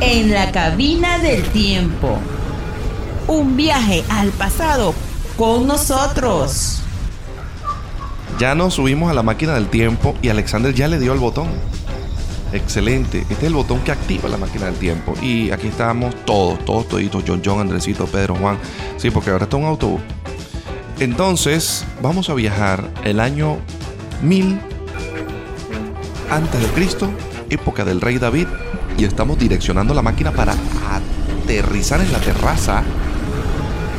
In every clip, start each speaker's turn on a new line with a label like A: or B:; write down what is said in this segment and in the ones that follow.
A: En la cabina del tiempo. Un viaje al pasado con nosotros.
B: Ya nos subimos a la máquina del tiempo y Alexander ya le dio el botón. Excelente. Este es el botón que activa la máquina del tiempo. Y aquí estamos todos, todos toditos. John John, Andresito, Pedro, Juan. Sí, porque ahora está un autobús. Entonces, vamos a viajar el año 1000 antes de Cristo, época del rey David, y estamos direccionando la máquina para aterrizar en la terraza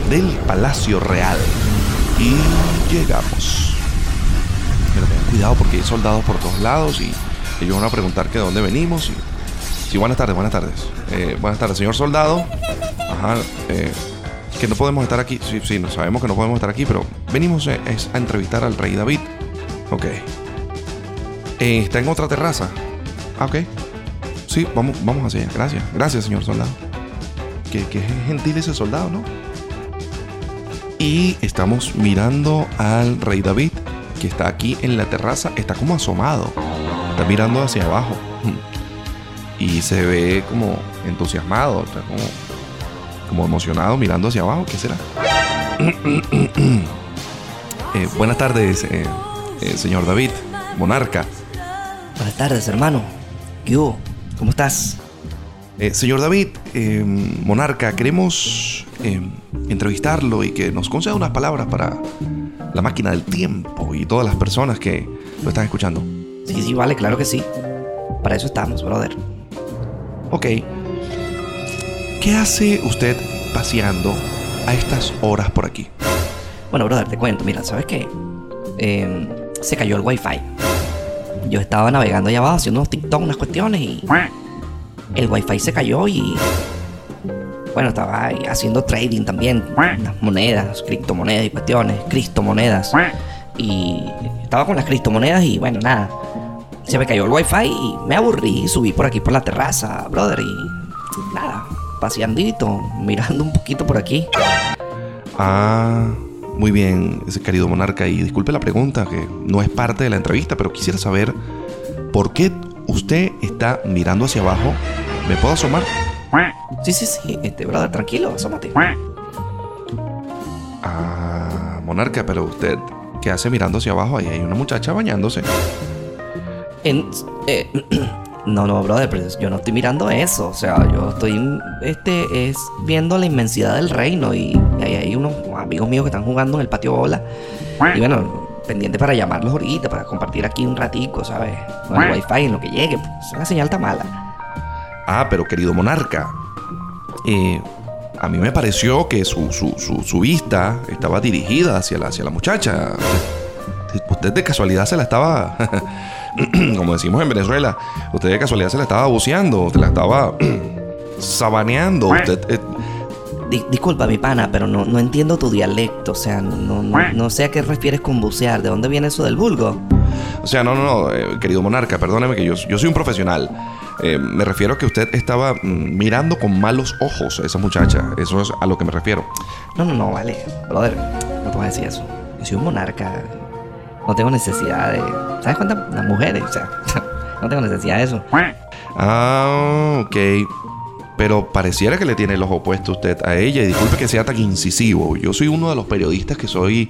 B: del Palacio Real. Y llegamos. Pero tengan cuidado porque hay soldados por todos lados y ellos van a preguntar que de dónde venimos. Y... Sí, buenas tardes, buenas tardes. Eh, buenas tardes, señor soldado. Ajá, eh, que no podemos estar aquí. Sí, sí, sabemos que no podemos estar aquí, pero venimos eh, es a entrevistar al rey David. Ok. Eh, está en otra terraza. Ah, ok. Sí, vamos, vamos hacia allá. Gracias. Gracias, señor soldado. Que, que gentil ese soldado, ¿no? Y estamos mirando al rey David, que está aquí en la terraza. Está como asomado. Está mirando hacia abajo. Y se ve como entusiasmado. Está como, como emocionado mirando hacia abajo. ¿Qué será? Eh, buenas tardes, eh, eh, señor David, monarca.
C: Buenas tardes, hermano. ¿Qué hubo? ¿Cómo estás?
B: Eh, señor David, eh, monarca, queremos eh, entrevistarlo y que nos conceda unas palabras para la máquina del tiempo y todas las personas que lo están escuchando.
C: Sí, sí, vale, claro que sí. Para eso estamos, brother.
B: Ok. ¿Qué hace usted paseando a estas horas por aquí?
C: Bueno, brother, te cuento. Mira, ¿sabes qué? Se cayó el wifi. Yo estaba navegando allá abajo haciendo unos TikTok, unas cuestiones y el wifi se cayó y bueno, estaba ahí haciendo trading también, unas monedas, criptomonedas y cuestiones, cristomonedas. Y estaba con las criptomonedas y bueno, nada. Se me cayó el wifi y me aburrí y subí por aquí por la terraza, brother, y nada, paseandito, mirando un poquito por aquí.
B: Ah, muy bien, ese querido monarca. Y disculpe la pregunta, que no es parte de la entrevista, pero quisiera saber por qué usted está mirando hacia abajo. ¿Me puedo asomar?
C: Sí, sí, sí, este, brother, tranquilo, asómate.
B: Ah, monarca, pero usted, ¿qué hace mirando hacia abajo? Ahí hay una muchacha bañándose.
C: En- eh, no, no, brother, pero yo no estoy mirando eso. O sea, yo estoy, este, es viendo la inmensidad del reino y, hay unos amigos míos que están jugando en el patio bola. Y bueno, pendiente para llamarlos ahorita, para compartir aquí un ratico, ¿sabes? Con el wifi en lo que llegue. Pues, la señal está mala.
B: Ah, pero querido monarca, eh, a mí me pareció que su, su- su- su vista estaba dirigida hacia la, hacia la muchacha. Usted de casualidad se la estaba, como decimos en Venezuela, usted de casualidad se la estaba buceando, usted la estaba sabaneando. Usted, eh,
C: Di- disculpa, mi pana, pero no, no entiendo tu dialecto. O sea, no, no, no sé a qué refieres con bucear. ¿De dónde viene eso del vulgo?
B: o sea, no, no, no, eh, querido monarca, perdóneme que yo, yo soy un profesional. Eh, me refiero a que usted estaba mm, mirando con malos ojos a esa muchacha. Eso es a lo que me refiero.
C: No, no, no, vale. Brother, no puedes decir eso. Yo soy un monarca. No tengo necesidad de. ¿Sabes cuántas las mujeres? O sea, no tengo necesidad de eso.
B: Ah, ok. Pero pareciera que le tiene el ojo puesto usted a ella. Y disculpe que sea tan incisivo. Yo soy uno de los periodistas que soy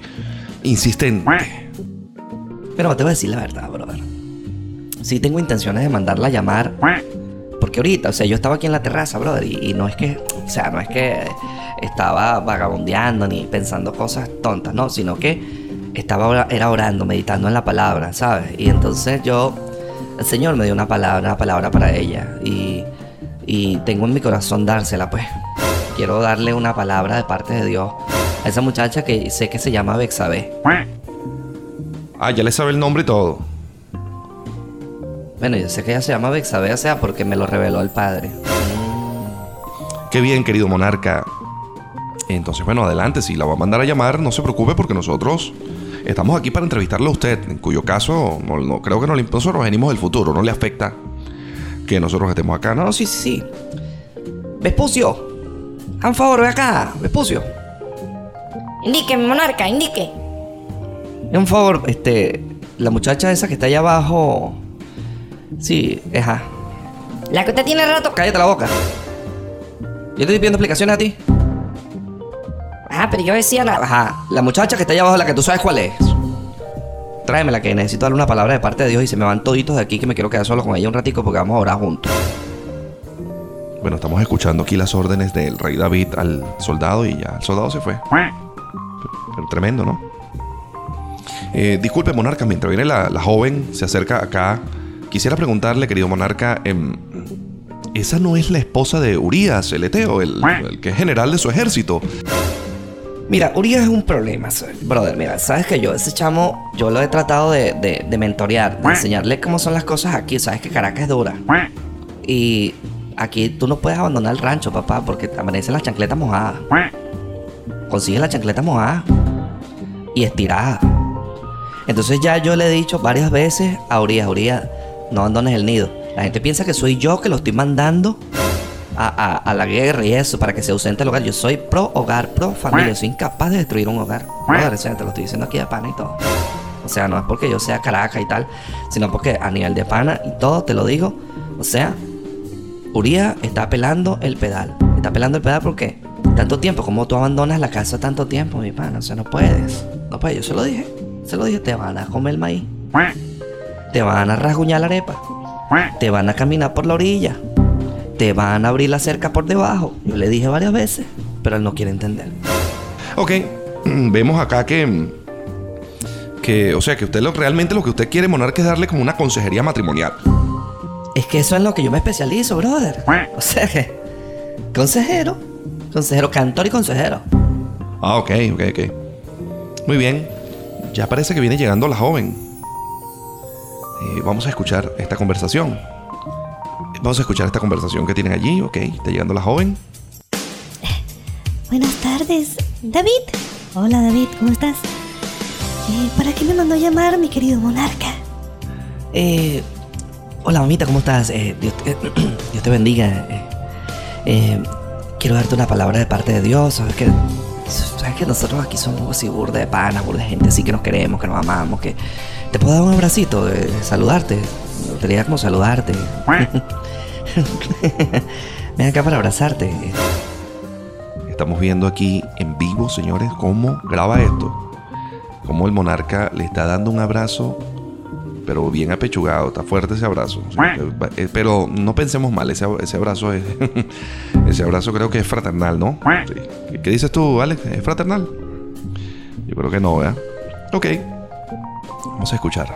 B: insistente.
C: Pero te voy a decir la verdad, brother. Sí tengo intenciones de mandarla a llamar. Porque ahorita, o sea, yo estaba aquí en la terraza, brother, y, y no es que, o sea, no es que estaba vagabundeando ni pensando cosas tontas, no, sino que estaba era orando, meditando en la palabra, ¿sabes? Y entonces yo, el Señor me dio una palabra, una palabra para ella, y, y tengo en mi corazón dársela, pues. Quiero darle una palabra de parte de Dios a esa muchacha que sé que se llama Bexabé.
B: Ah, ya le sabe el nombre y todo.
C: Bueno, yo sé que ella se llama Bexabé, o sea, porque me lo reveló el padre.
B: Qué bien, querido monarca. Entonces, bueno, adelante. Si la va a mandar a llamar, no se preocupe porque nosotros estamos aquí para entrevistarle a usted. En cuyo caso, no, no- creo que no le, nosotros venimos del futuro. No le afecta que nosotros estemos acá.
C: No,
B: No,
C: sí, sí, sí. Vespucio, haz un favor, ve acá, Vespucio.
D: Indique, monarca, indique.
C: Un favor, este, la muchacha esa que está allá abajo, Sí, es A.
D: La que usted tiene rato.
C: Cállate la boca. Yo te estoy pidiendo explicaciones a ti.
D: Ah, pero yo decía la.
C: Ajá, la muchacha que está allá abajo, la que tú sabes cuál es. Tráemela que necesito darle una palabra de parte de Dios y se me van toditos de aquí que me quiero quedar solo con ella un ratico porque vamos a orar juntos.
B: Bueno, estamos escuchando aquí las órdenes del rey David al soldado y ya el soldado se fue. Pero tremendo, ¿no? Eh, disculpe, monarca, mientras viene la, la joven, se acerca acá. Quisiera preguntarle, querido monarca, em, esa no es la esposa de Urias, el Eteo, el, el que es general de su ejército.
C: Mira, Urias es un problema, brother. Mira, sabes que yo, ese chamo, yo lo he tratado de, de, de mentorear, de enseñarle cómo son las cosas aquí. Sabes que Caracas es dura. Y aquí tú no puedes abandonar el rancho, papá, porque amanecen las chancletas mojadas. Consigues las chancletas mojadas y estiradas. Entonces ya yo le he dicho varias veces a Urias, Urias, no abandones el nido. La gente piensa que soy yo que lo estoy mandando a, la guerra y eso para que se ausente el hogar. Yo soy pro hogar, pro familia. Soy incapaz de destruir un hogar. Brother, o sea, te lo estoy diciendo aquí de pana y todo. O sea, no es porque yo sea Caracas y tal, sino porque a nivel de pana y todo, te lo digo. O sea, Urias está pelando el pedal. Está pelando el pedal porque tanto tiempo, como tú abandonas la casa tanto tiempo, mi pana. O sea, no puedes. No puedes. Yo se lo dije. Se lo dije, te van a comer el maíz. Te van a rasguñar la arepa. Te van a caminar por la orilla. Te van a abrir la cerca por debajo. Yo le dije varias veces, pero él no quiere entender.
B: Ok, vemos acá que. Que, o sea, que usted lo, realmente lo que usted quiere, monarca, es darle como una consejería matrimonial.
C: Es que eso es lo que yo me especializo, brother. O sea que. Consejero. Consejero, cantor y consejero.
B: Ah, ok, ok, ok. Muy bien. Ya parece que viene llegando la joven. Eh, vamos a escuchar esta conversación. Vamos a escuchar esta conversación que tienen allí, ok. Está llegando la joven.
E: Buenas tardes, David. Hola, David, ¿cómo estás? Eh, ¿Para qué me mandó llamar mi querido monarca?
C: Eh, hola, mamita, ¿cómo estás? Eh, Dios, te- Dios te bendiga. Eh, eh, quiero darte una palabra de parte de Dios. Sabes que, sabes que nosotros aquí somos así burda de pana, burda de gente así que nos queremos, que nos amamos, que te puedo dar un abracito, eh, saludarte. Me gustaría como saludarte. Ven acá para abrazarte.
B: Estamos viendo aquí en vivo, señores, cómo graba esto. Cómo el monarca le está dando un abrazo, pero bien apechugado. Está fuerte ese abrazo. Eh, Pero no pensemos mal, ese, ese abrazo es. ese abrazo creo que es fraternal, ¿no? Sí. ¿Qué- ¿Qué dices tú, Alex? ¿Es fraternal? Yo creo que no, ¿verdad? Ok. Vamos a escuchar.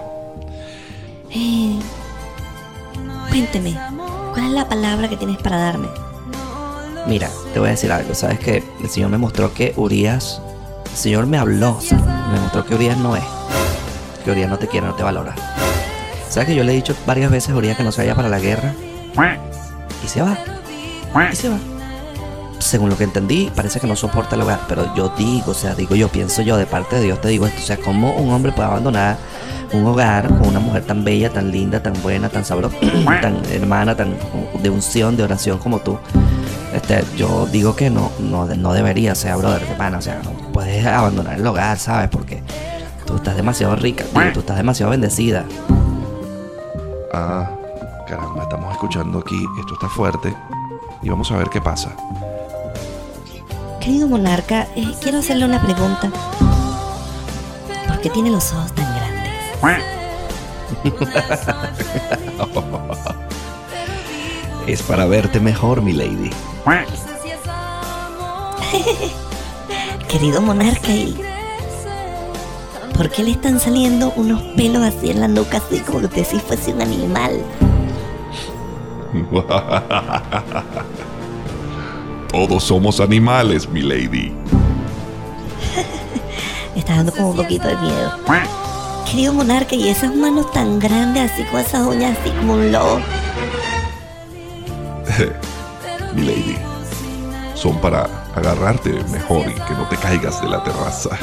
E: Eh, cuénteme, ¿cuál es la palabra que tienes para darme?
C: Mira, te voy a decir algo. Sabes que el Señor me mostró que Urias. El Señor me habló. me mostró que Urias no es. Que Urias no te quiere, no te valora. ¿Sabes que yo le he dicho varias veces a Urias que no se vaya para la guerra? Y se va. Y se va. Según lo que entendí, parece que no soporta el hogar. Pero yo digo, o sea, digo yo, pienso yo, de parte de Dios te digo esto. O sea, ¿cómo un hombre puede abandonar un hogar con una mujer tan bella, tan linda, tan buena, tan sabrosa, tan hermana, tan de unción, de oración como tú? Este, yo digo que no, no, no debería, o sea, brother, de o sea, no puedes abandonar el hogar, ¿sabes? Porque tú estás demasiado rica, digo, tú estás demasiado bendecida.
B: Ah, caramba, estamos escuchando aquí. Esto está fuerte. Y vamos a ver qué pasa.
E: Querido monarca, eh, quiero hacerle una pregunta. ¿Por qué tiene los ojos tan grandes?
C: Es para verte mejor, mi lady.
E: Querido monarca, ¿y por qué le están saliendo unos pelos así en la nuca, así como que si fuese un animal?
B: Todos somos animales, mi lady.
E: Me está dando como un poquito de miedo. Querido monarca, y esas manos tan grandes, así con esas uñas, así como un lobo.
B: Mi lady. Son para agarrarte mejor y que no te caigas de la terraza.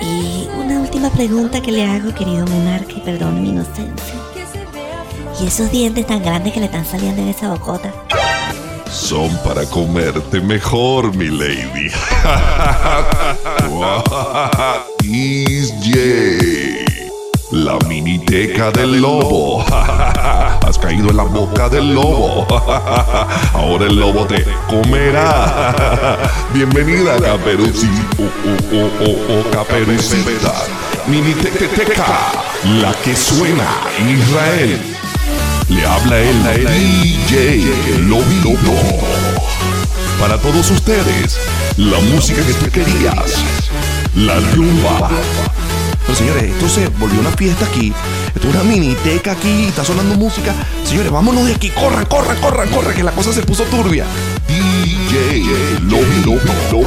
E: Y una última pregunta que le hago, querido monarca, y perdone mi inocencia. ¿Y esos dientes tan grandes que le están saliendo en esa bocota?
B: Son para comerte mejor, mi lady. Is J. La miniteca del lobo. Has caído en la boca del lobo. Ahora el lobo te comerá. Bienvenida, Caperucita. Oh, oh, oh, oh, oh, Caperucita. Miniteca, la que suena Israel. Le habla el DJ Lobito. Para todos ustedes, la música que tú querías. La rumba.
F: Pero señores, esto se volvió una fiesta aquí. Esto es una miniteca aquí. Está sonando música. Señores, vámonos de aquí. Corran, corran, corran, corran. Que la cosa se puso turbia.
B: DJ Lobito.